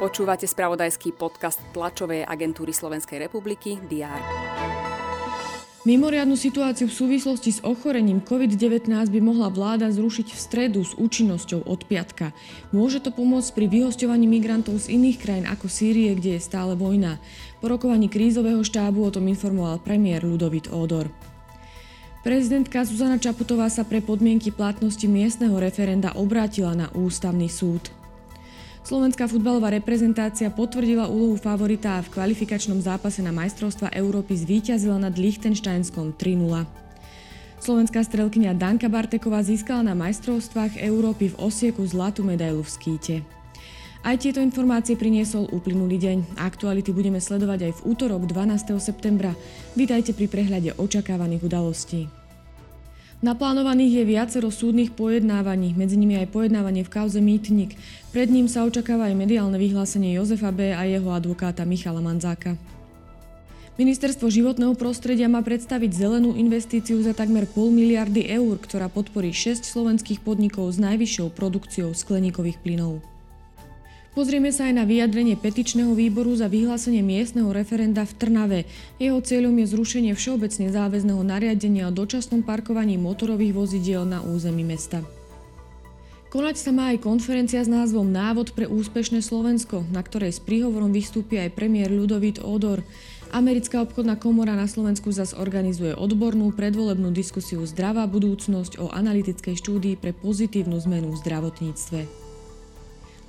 Počúvate spravodajský podcast tlačovej agentúry Slovenskej republiky DR. Mimoriadnu situáciu v súvislosti s ochorením COVID-19 by mohla vláda zrušiť v stredu s účinnosťou od piatka. Môže to pomôcť pri vyhosťovaní migrantov z iných krajín ako Sýrie, kde je stále vojna. Po rokovaní krízového štábu o tom informoval premiér Ludovit Ódor. Prezidentka Zuzana Čaputová sa pre podmienky platnosti miestneho referenda obrátila na ústavný súd. Slovenská futbalová reprezentácia potvrdila úlohu favorita a v kvalifikačnom zápase na majstrovstva Európy zvíťazila nad Liechtensteinskom 3-0. Slovenská strelkynia Danka Barteková získala na majstrovstvách Európy v Osieku zlatú medailu v skýte. Aj tieto informácie priniesol uplynulý deň. Aktuality budeme sledovať aj v útorok 12. septembra. Vítajte pri prehľade očakávaných udalostí. Naplánovaných je viacero súdnych pojednávaní, medzi nimi aj pojednávanie v kauze Mýtnik. Pred ním sa očakáva aj mediálne vyhlásenie Jozefa B. a jeho advokáta Michala Manzáka. Ministerstvo životného prostredia má predstaviť zelenú investíciu za takmer pol miliardy eur, ktorá podporí 6 slovenských podnikov s najvyššou produkciou skleníkových plynov. Pozrieme sa aj na vyjadrenie petičného výboru za vyhlásenie miestneho referenda v Trnave. Jeho cieľom je zrušenie všeobecne záväzného nariadenia o dočasnom parkovaní motorových vozidiel na území mesta. Konať sa má aj konferencia s názvom Návod pre úspešné Slovensko, na ktorej s príhovorom vystúpi aj premiér Ľudovít Odor. Americká obchodná komora na Slovensku zas organizuje odbornú predvolebnú diskusiu Zdravá budúcnosť o analytickej štúdii pre pozitívnu zmenu v zdravotníctve.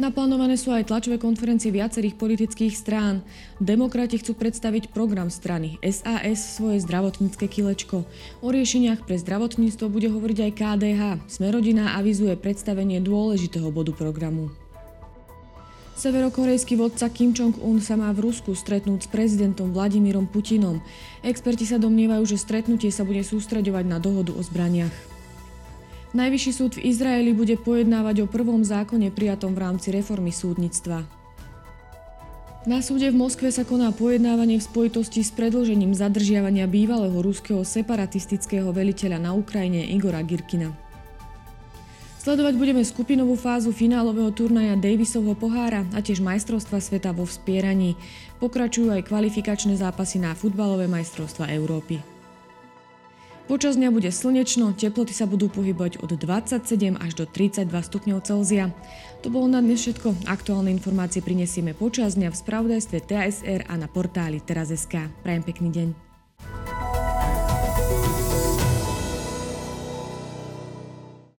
Naplánované sú aj tlačové konferencie viacerých politických strán. Demokrati chcú predstaviť program strany SAS svoje zdravotnícke kilečko. O riešeniach pre zdravotníctvo bude hovoriť aj KDH. Smerodina avizuje predstavenie dôležitého bodu programu. Severokorejský vodca Kim Jong-un sa má v Rusku stretnúť s prezidentom Vladimírom Putinom. Experti sa domnievajú, že stretnutie sa bude sústreďovať na dohodu o zbraniach. Najvyšší súd v Izraeli bude pojednávať o prvom zákone prijatom v rámci reformy súdnictva. Na súde v Moskve sa koná pojednávanie v spojitosti s predložením zadržiavania bývalého ruského separatistického veliteľa na Ukrajine Igora Girkina. Sledovať budeme skupinovú fázu finálového turnaja Davisovho pohára a tiež majstrovstva sveta vo vspieraní. Pokračujú aj kvalifikačné zápasy na futbalové majstrovstva Európy. Počas dňa bude slnečno, teploty sa budú pohybať od 27 až do 32 stupňov Celzia. To bolo na dnes všetko. Aktuálne informácie prinesieme počas dňa v spravodajstve TSR a na portáli teraz.sk. Prajem pekný deň.